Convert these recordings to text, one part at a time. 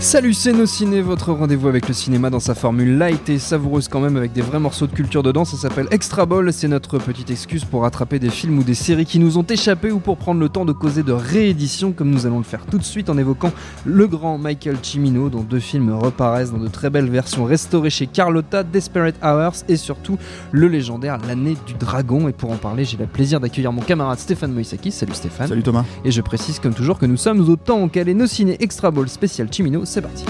Salut, c'est Nos Ciné, votre rendez-vous avec le cinéma dans sa formule light et savoureuse quand même avec des vrais morceaux de culture dedans. Ça s'appelle Extra Ball. C'est notre petite excuse pour rattraper des films ou des séries qui nous ont échappé ou pour prendre le temps de causer de réédition, comme nous allons le faire tout de suite en évoquant le grand Michael Cimino, dont deux films reparaissent dans de très belles versions restaurées chez Carlotta, Desperate Hours et surtout le légendaire L'année du dragon. Et pour en parler, j'ai le plaisir d'accueillir mon camarade Stéphane Moïsaki. Salut Stéphane. Salut Thomas. Et je précise comme toujours que nous sommes au temps calé Nos Ciné Extra Ball spécial Cimino c'est parti.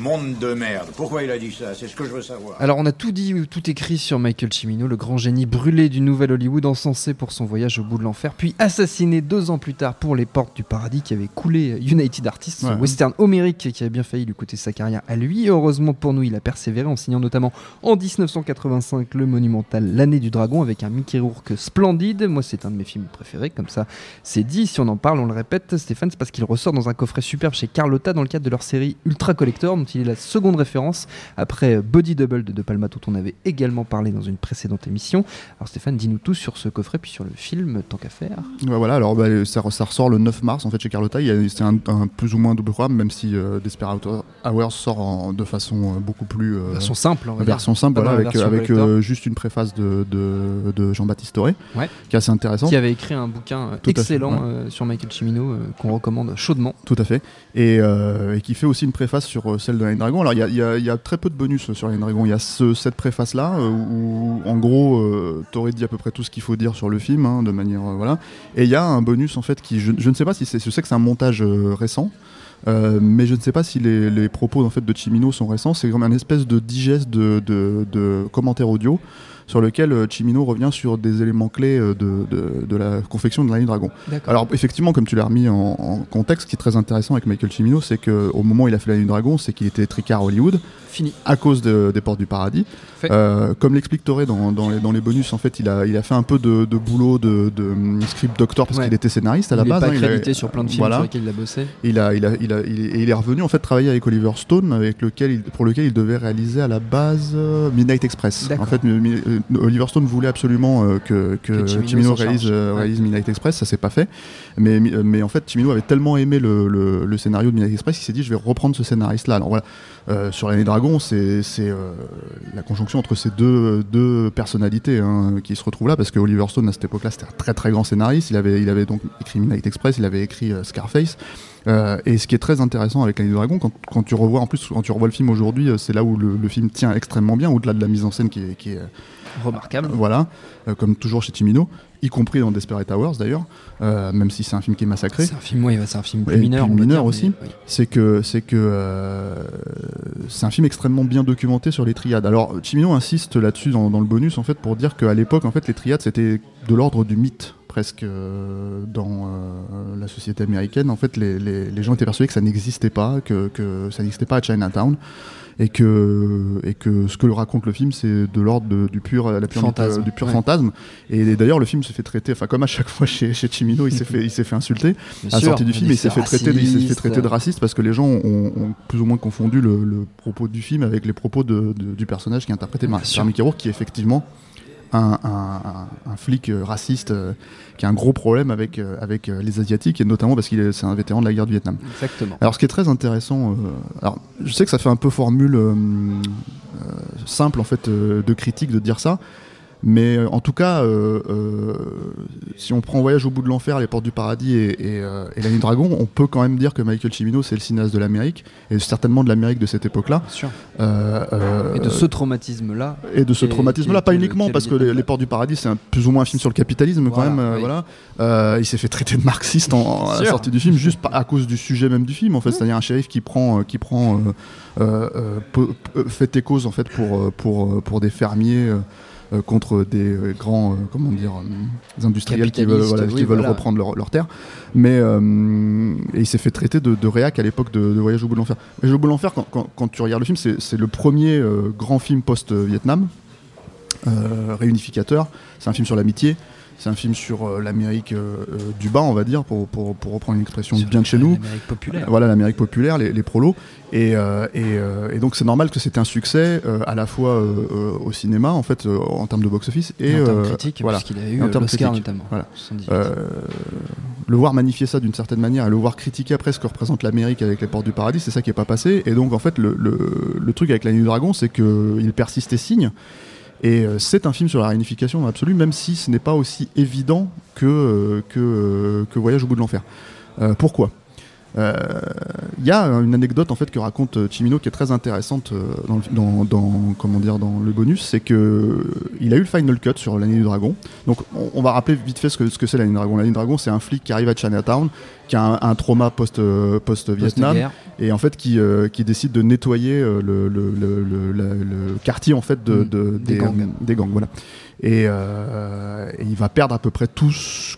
Monde de merde. Pourquoi il a dit ça? C'est ce que je veux savoir. Alors on a tout dit, tout écrit sur Michael Cimino, le grand génie brûlé du nouvel Hollywood, encensé pour son voyage au bout de l'enfer, puis assassiné deux ans plus tard pour Les Portes du Paradis qui avait coulé United Artists, Ouais. western homérique qui avait bien failli lui coûter sa carrière à lui. Et heureusement pour nous, il a persévéré en signant notamment en 1985 le monumental L'année du dragon avec un Mickey Rourke splendide. Moi c'est un de mes films préférés, comme ça c'est dit. Si on en parle, on le répète, Stéphane, c'est parce qu'il ressort dans un coffret superbe chez Carlotta dans le cadre de leur série Ultra Collector, il est la seconde référence après Body Double de De Palma, dont on avait également parlé dans une précédente émission. Alors Stéphane, dis-nous tout sur ce coffret, puis sur le film, tant qu'à faire. Ouais, voilà, alors bah, ça, ça ressort le 9 mars en fait chez Carlotta. C'est un, un plus ou moins double programme, même si euh, Desperate Hours sort en- de façon euh, beaucoup plus. euh, Version simple, on va dire. version simple, voilà, avec, euh, juste une préface de, de, de Jean-Baptiste Toré, Ouais. qui est assez intéressant. Qui avait écrit un bouquin euh, Tout à fait, excellent ouais. euh, sur Michael Cimino euh, qu'on recommande chaudement. Tout à fait. Et, euh, et qui fait aussi une préface sur euh, celle de Dragon. Alors il y a, très peu de bonus sur Line Dragon. Il y a ce- cette préface-là euh, où, en gros, euh, t'aurais dit à peu près tout ce qu'il faut dire sur le film, hein, de manière. euh, voilà. Et il y a un bonus en fait qui. Je, ne sais pas si c'est. Je sais que c'est un montage euh, récent. mais je ne sais pas si les, propos en fait de Chimino sont récents. C'est comme un espèce de digeste de, de, de commentaire audio sur lequel euh, Chimino revient sur des éléments clés euh, de, de, de la confection de Line Dragon. D'accord. Alors effectivement, comme tu l'as remis en, en contexte, ce qui est très intéressant avec Michael Cimino, c'est qu'au moment où il a fait la du Dragon, c'est qu'il était tricard à Hollywood Fini. à cause de- des Portes du Paradis. Euh, comme l'explique Toré dans, dans, les, dans les bonus, en fait, il a, il a fait un peu de, de boulot de, hum, script doctor parce Ouais. qu'il était scénariste à la il base. n'est hein, pas il a- crédité sur plein de films voilà. sur lesquels il a bossé. Il a, il a, il a, il il est revenu en fait travailler avec Oliver Stone, avec lequel pour lequel il devait réaliser à la base Midnight Express. En fait, Oliver Stone voulait absolument euh, que, que s'en réalise, euh, Ouais. réalise Midnight Express, ça s'est pas fait. Mais, euh, mais en fait, Cimino avait tellement aimé le, le- le scénario de Midnight Express qu'il s'est dit je vais reprendre ce scénariste-là. Alors voilà, euh, sur l'année Dragon, c'est c'est, euh, la conjonction entre ces deux, deux personnalités hein, qui se retrouvent là, parce que Oliver Stone à cette époque-là c'était un très très grand scénariste. Il avait, il avait donc écrit Midnight Express, il avait écrit euh, Scarface. Euh, et ce qui est très intéressant avec l'année du dragon, quand, quand tu revois en plus quand tu revois le film aujourd'hui, euh, c'est là où le, le film tient extrêmement bien, au-delà de la mise en scène qui est, qui est, euh, Remarquable. voilà, euh, comme toujours chez Timino, y compris dans Desperate Hours d'ailleurs, même si c'est un film qui est massacré. C'est un film, ouais, c'est un film plus mineur. mineur dire, aussi. oui. C'est que c'est que c'est un film extrêmement bien documenté sur les triades. Alors Chimino insiste là-dessus dans, dans le bonus en fait pour dire qu'à l'époque en fait les triades c'était de l'ordre du mythe presque euh, dans euh, la société américaine. En fait les, les- les gens étaient persuadés que ça n'existait pas, que, que ça n'existait pas à Chinatown. Et que, et que ce que raconte le film, c'est de l'ordre du pur, la pure Fantasme, du pur ouais. fantasme. Et d'ailleurs, le film se fait traiter, enfin comme à chaque fois chez, chez Chimino, il s'est fait, il s'est fait insulter Bien à la sortie du film, il s'est fait traiter, de- il s'est fait raciste. traiter de raciste parce que les gens ont, ont plus ou moins confondu le, le propos du film avec les propos de- de- du personnage qui est interprété par Mickey Rourke, qui effectivement un, un- un- flic euh, raciste euh, qui a un gros problème avec, euh, avec les Asiatiques, et notamment parce qu'il est, c'est un vétéran de la guerre du Vietnam. Exactement. Alors, ce qui est très intéressant, euh, alors, je sais que ça fait un peu formule simple en fait euh, de critique de dire ça, Mais euh, en tout cas, euh, euh, si on prend Voyage au bout de l'enfer, Les Portes du Paradis et, et, et La Nuit Dragon, on peut quand même dire que Michael Cimino, c'est le cinéaste de l'Amérique, et certainement de l'Amérique de cette époque-là. Bien sûr. Et de ce traumatisme-là. et de ce traumatisme-là, pas uniquement, parce que le les, Portes du Paradis, c'est plus ou moins un film sur le capitalisme quand même. oui. voilà. Il s'est fait traiter de marxiste en, à la sortie du film, juste à cause du sujet même du film, en fait. C'est-à-dire un shérif qui prend, qui prend fait et cause en fait pour, pour, pour des fermiers. Euh, contre des euh, grands euh, comment dire industriels qui veulent, qui reprendre leur, leur terre. Mais et il s'est fait traiter de, de réac à l'époque de, de Voyage au bout de l'enfer. Voyage au bout de l'enfer quand, quand- quand tu regardes le film c'est le premier grand film post-Vietnam réunificateur. C'est un film sur l'amitié c'est un film sur euh, l'Amérique euh, euh, du bas on va dire pour, pour, pour reprendre une expression Sur bien de chez nous L'Amérique populaire. voilà l'Amérique populaire, les, les prolos. Et, et, et donc c'est normal que c'était un succès à la fois au cinéma, en fait, en termes de box-office, et, en termes critiques, voilà. puisqu'il a eu l'Oscar notamment. Voilà. 78. Le voir magnifier ça d'une certaine manière et le voir critiquer après ce que représente l'Amérique avec les portes du paradis, c'est ça qui est pas passé. Et donc en fait, le, le, le truc avec la nuit du dragon, c'est qu'il persiste et signe. Et euh, c'est un film sur la réunification absolue, même si ce n'est pas aussi évident que, euh, que, euh, que Voyage au bout de l'enfer. Euh, Euh, Il y a une anecdote en fait que raconte euh, Chimino qui est très intéressante euh, dans, le- dans, dans- comment dire, dans le bonus, c'est que il a eu le final cut sur l'année du dragon. Donc on, on va rappeler vite fait ce que, ce que c'est l'année du dragon. L'année du dragon, c'est un flic qui arrive à Chinatown, qui a un, un trauma post, post-Vietnam, Post-guerre. et en fait qui, euh, qui décide de nettoyer le, quartier en fait de, Mm. de- Des gangs. des gangs, voilà. Et, euh, et il va perdre à peu près tout ce,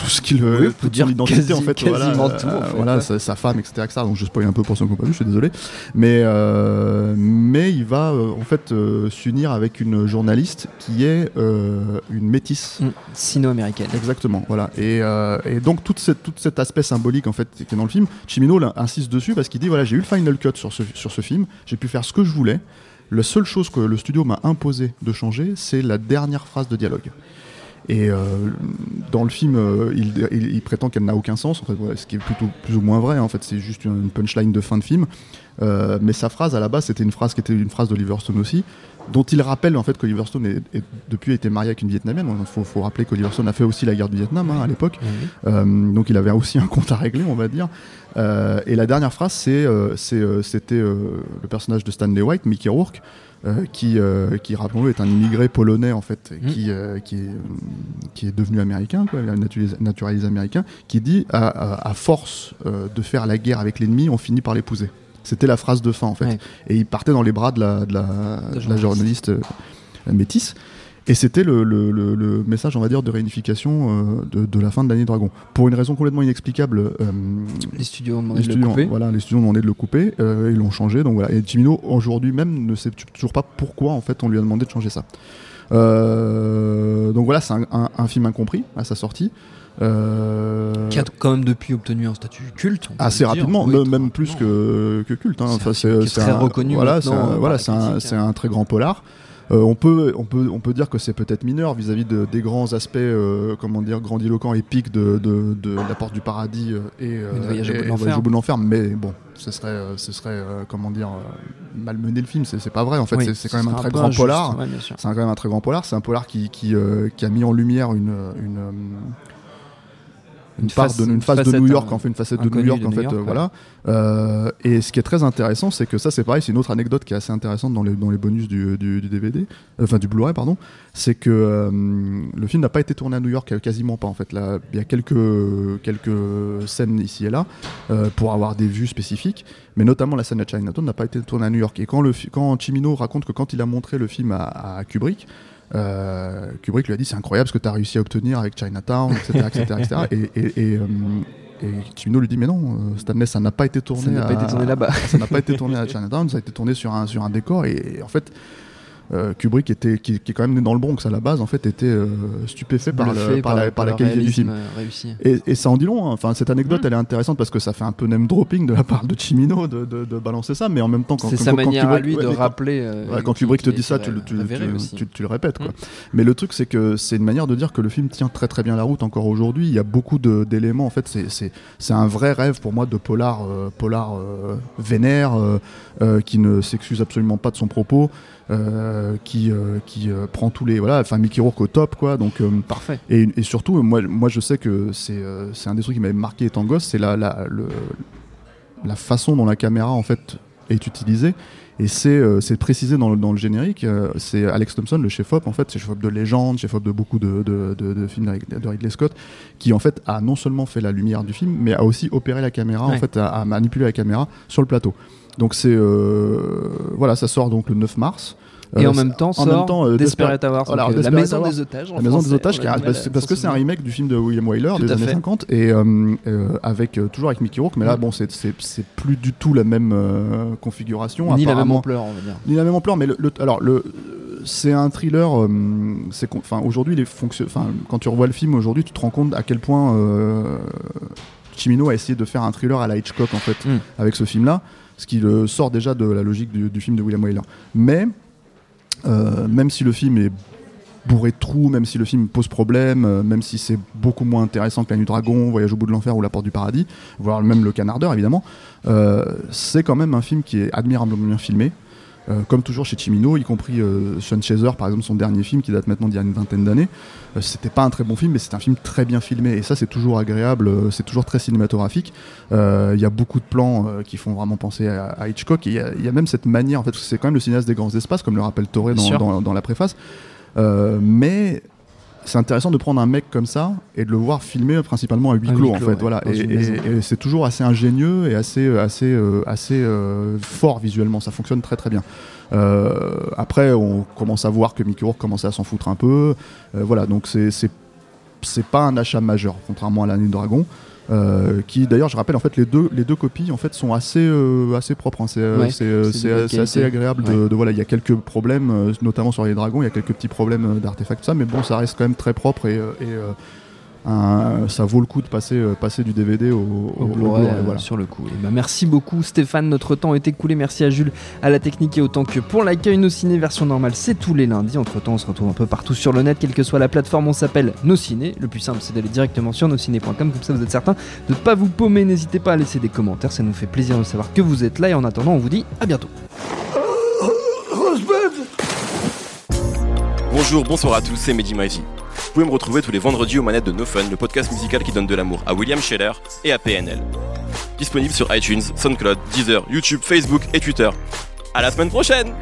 tout ce qu'il Oui, veut, toute dire son identité quasi- en fait, quasiment voilà, tout, en fait, voilà ouais. sa, sa femme, etc., etc. Donc je spoil un peu pour ceux qui n'ont pas vu, je suis désolé. Mais euh, mais il va euh, en fait euh, s'unir avec une journaliste qui est une métisse. Sino-américaine. Exactement, voilà. Et, et donc cette, tout cet aspect symbolique en fait qui est dans le film, Chimino insiste dessus parce qu'il dit voilà j'ai eu le final cut sur ce, sur ce film, j'ai pu faire ce que je voulais. La seule chose que le studio m'a imposé de changer, c'est la dernière phrase de dialogue. Et euh, dans le film, euh, il, il- il prétend qu'elle n'a aucun sens, en fait, ce qui est plutôt plus ou moins vrai. En fait, c'est juste une, punchline de fin de film. Euh, mais sa phrase à la base, c'était une phrase qui était une phrase d'Oliver Stone aussi, dont il rappelle en fait qu'Oliver Stone est, est- depuis a été marié avec une Vietnamienne. Il faut, faut rappeler qu'Oliver Stone a fait aussi la guerre du Vietnam hein, à l'époque. Donc il avait aussi un compte à régler, on va dire. Et la dernière phrase, c'est, c'était le personnage de Stanley White, Mickey Rourke, euh, qui, euh, qui rappelons-le, est un immigré polonais en fait, Mm. qui, euh, qui, est, qui est devenu américain, quoi, naturalisé, naturalisé américain, qui dit à, à- à force de faire la guerre avec l'ennemi, on finit par l'épouser. C'était la phrase de fin en fait. Ouais. Et il partait dans les bras de la, de la, de la journaliste. métisse. Et c'était le, le- le- le message, on va dire, de réunification euh, de, de la fin de l'année Dragon. Pour une raison complètement inexplicable, euh, Les studios ont demandé de le couper. voilà, les studios ont demandé de le couper, euh, ils l'ont changé. Donc voilà. Et Jimino, aujourd'hui même, ne sait toujours pas pourquoi en fait on lui a demandé de changer ça. Donc voilà, c'est un, un- un film incompris à sa sortie. Euh, Qui a quand même depuis obtenu un statut culte. assez rapidement, Oui, me- très même plus que, que culte. hein. C'est Enfin, très un- reconnu Voilà, c'est un, voilà, un, hein. un très grand polar. Euh, on, peut, on, peut, on peut dire que c'est peut-être mineur vis-à-vis de- des grands aspects, euh, comment dire, grandiloquents, épiques de, de, de La Porte du Paradis euh, et, Voyage au bout de l'enfer. Mais bon, ce serait, ce serait euh, comment dire, euh, malmener le film. C'est pas vrai. En fait, Oui, c'est- c'est ce quand même un très grand polar. C'est un- quand même un très grand polar. C'est un polar qui, qui, euh, qui a mis en lumière une, une, une, Une part face- de, une une face de facette, New York, hein, en fait, une facette de New York, de en New fait, York, euh, voilà. Euh, et ce qui est très intéressant, c'est que ça, c'est pareil, c'est une autre anecdote qui est assez intéressante dans les, dans les bonus du, du, du DVD, euh, enfin du Blu-ray, pardon. C'est que euh, le film n'a pas été tourné à New York, euh, quasiment pas en fait. Là, il y a quelques, quelques scènes ici et là euh, pour avoir des vues spécifiques, mais notamment la scène à Chinatown n'a pas été tournée à New York. Et quand, le, quand Chimino raconte que quand il a montré le film à, à Kubrick, euh, Kubrick lui a dit c'est incroyable ce que tu as réussi à obtenir avec Chinatown, etc. etc., etc. Et, et, et, euh, et lui dit mais non, euh, Stanley, ça n'a pas été tourné, Ça n'a pas à- été tourné là-bas. ça n'a pas été tourné à Chinatown, ça a été tourné sur un, sur un décor. Et en fait, euh, Kubrick, était, qui, qui est quand même né dans le Bronx à la base, en fait, était euh, stupéfait par, le- par, la, par la le qualité du film. euh, réussi. Et, et ça en dit long. hein. Enfin, cette anecdote, elle est intéressante parce que ça fait un peu name dropping de la part de Chimino de, de, de balancer ça, mais en même temps, quand, C'est quand- sa quand manière à Kubrick- lui ouais, de quand- rappeler. euh, Ouais, quand Kubrick te dit ça, tu, le- tu, tu- tu- tu le répètes. Quoi. Mm. Mais le truc, c'est que c'est une manière de dire que le film tient très très bien la route encore aujourd'hui. Il y a beaucoup d'éléments. En fait, c'est- c'est c'est un vrai rêve pour moi de polar, euh, polar euh, vénère, euh, euh, qui ne s'excuse absolument pas de son propos. Euh, qui, euh, qui euh, prend tous les. Voilà, enfin Mickey Rourke au top, quoi. Donc, Parfait. et, et surtout, moi, moi je sais que c'est c'est un des trucs qui m'avait marqué étant gosse, c'est la, la, le- la façon dont la caméra en fait est utilisée. Et c'est euh, précisé dans le, dans le générique. euh, c'est Alex Thompson, le chef-op, en fait, c'est chef-op de légende, chef-op de beaucoup de, de, de- de films de Ridley- Scott, qui en fait a non seulement fait la lumière du film, mais a aussi opéré la caméra, en fait, a, a manipulé la caméra sur le plateau. Donc c'est euh, voilà, ça sort donc le 9 mars. Et Euh, en même temps, en même temps, euh, Desperate Hours, voilà, euh, la maison des otages. en la maison des otages, parce, que c'est un remake du film de William Wyler des années fait. 50 et euh, euh, avec euh, toujours avec Mickey Rourke, mais là bon c'est plus du tout la même euh, configuration. Ni la même ampleur, on va dire. Ni la même ampleur, mais alors le c'est un thriller. euh, c'est enfin aujourd'hui les fonctions. Enfin quand tu revois le film aujourd'hui, tu te rends compte à quel point euh, Chimino a essayé de faire un thriller à la Hitchcock en fait Mm. avec ce film-là, ce qui le sort déjà de la logique du, du film de William Wyler. Mais euh, même si le film est bourré de trous, même si le film pose problème, euh, même si c'est beaucoup moins intéressant que La Nuit du Dragon, Voyage au bout de l'enfer ou La Porte du Paradis, voire même Le Canardeur évidemment, euh, c'est quand même un film qui est admirablement bien filmé. Euh, comme toujours chez Chimino, y compris euh, Sean Chaser, par exemple, son dernier film qui date maintenant d'il y a une vingtaine d'années. Euh, c'était pas un très bon film, mais c'est un film très bien filmé. Et ça, c'est toujours agréable, euh, c'est toujours très cinématographique. Il y a beaucoup de plans qui font vraiment penser à, à Hitchcock. Et il y a- il y, a même cette manière, en fait, parce que c'est quand même le cinéaste des grands espaces, comme le rappelle Toré dans, dans- dans la préface. Mais c'est intéressant de prendre un mec comme ça et de le voir filmer principalement à huis clos, en fait. ouais, voilà. Et, c'est toujours assez ingénieux et assez, euh, assez, euh, assez euh, fort visuellement. Ça fonctionne très très bien. Euh, après, on commence à voir que Mickey Rourke commençait à s'en foutre un peu. Voilà, donc c'est pas un achat majeur, contrairement à la Nuit du Dragon. Euh, qui d'ailleurs, je rappelle, en fait, les deux, les deux copies en fait sont assez, euh, assez propres. hein. C'est euh, Ouais, euh, assez agréable de, de- voilà. Il y a quelques problèmes, euh, notamment sur les dragons. Il y a quelques petits problèmes d'artefacts, ça, mais bon, ça reste quand même très propre et, et, euh, un- ça vaut le coup de passer, euh, passer du DVD au, au- au au Blu-ray Blu-ray, euh, voilà. sur le coup. Et bah, merci beaucoup Stéphane, notre temps est écoulé. Merci à Jules, à la technique et autant que pour l'accueil. Nos ciné version normale, c'est tous les lundis. Entre temps, on se retrouve un peu partout sur le net, quelle que soit la plateforme. On s'appelle Nos Ciné. Le plus simple, c'est d'aller directement sur nosciné.com. Comme ça, vous êtes certain de ne pas vous paumer. N'hésitez pas à laisser des commentaires, ça nous fait plaisir de savoir que vous êtes là. Et en attendant, on vous dit à bientôt. Bonjour, bonsoir à tous, c'est Mehdi Maizy. Vous pouvez me retrouver tous les vendredis aux manettes de No Fun, le podcast musical qui donne de l'amour à William Scheller et à PNL. Disponible sur iTunes, SoundCloud, Deezer, YouTube, Facebook et Twitter. À la semaine prochaine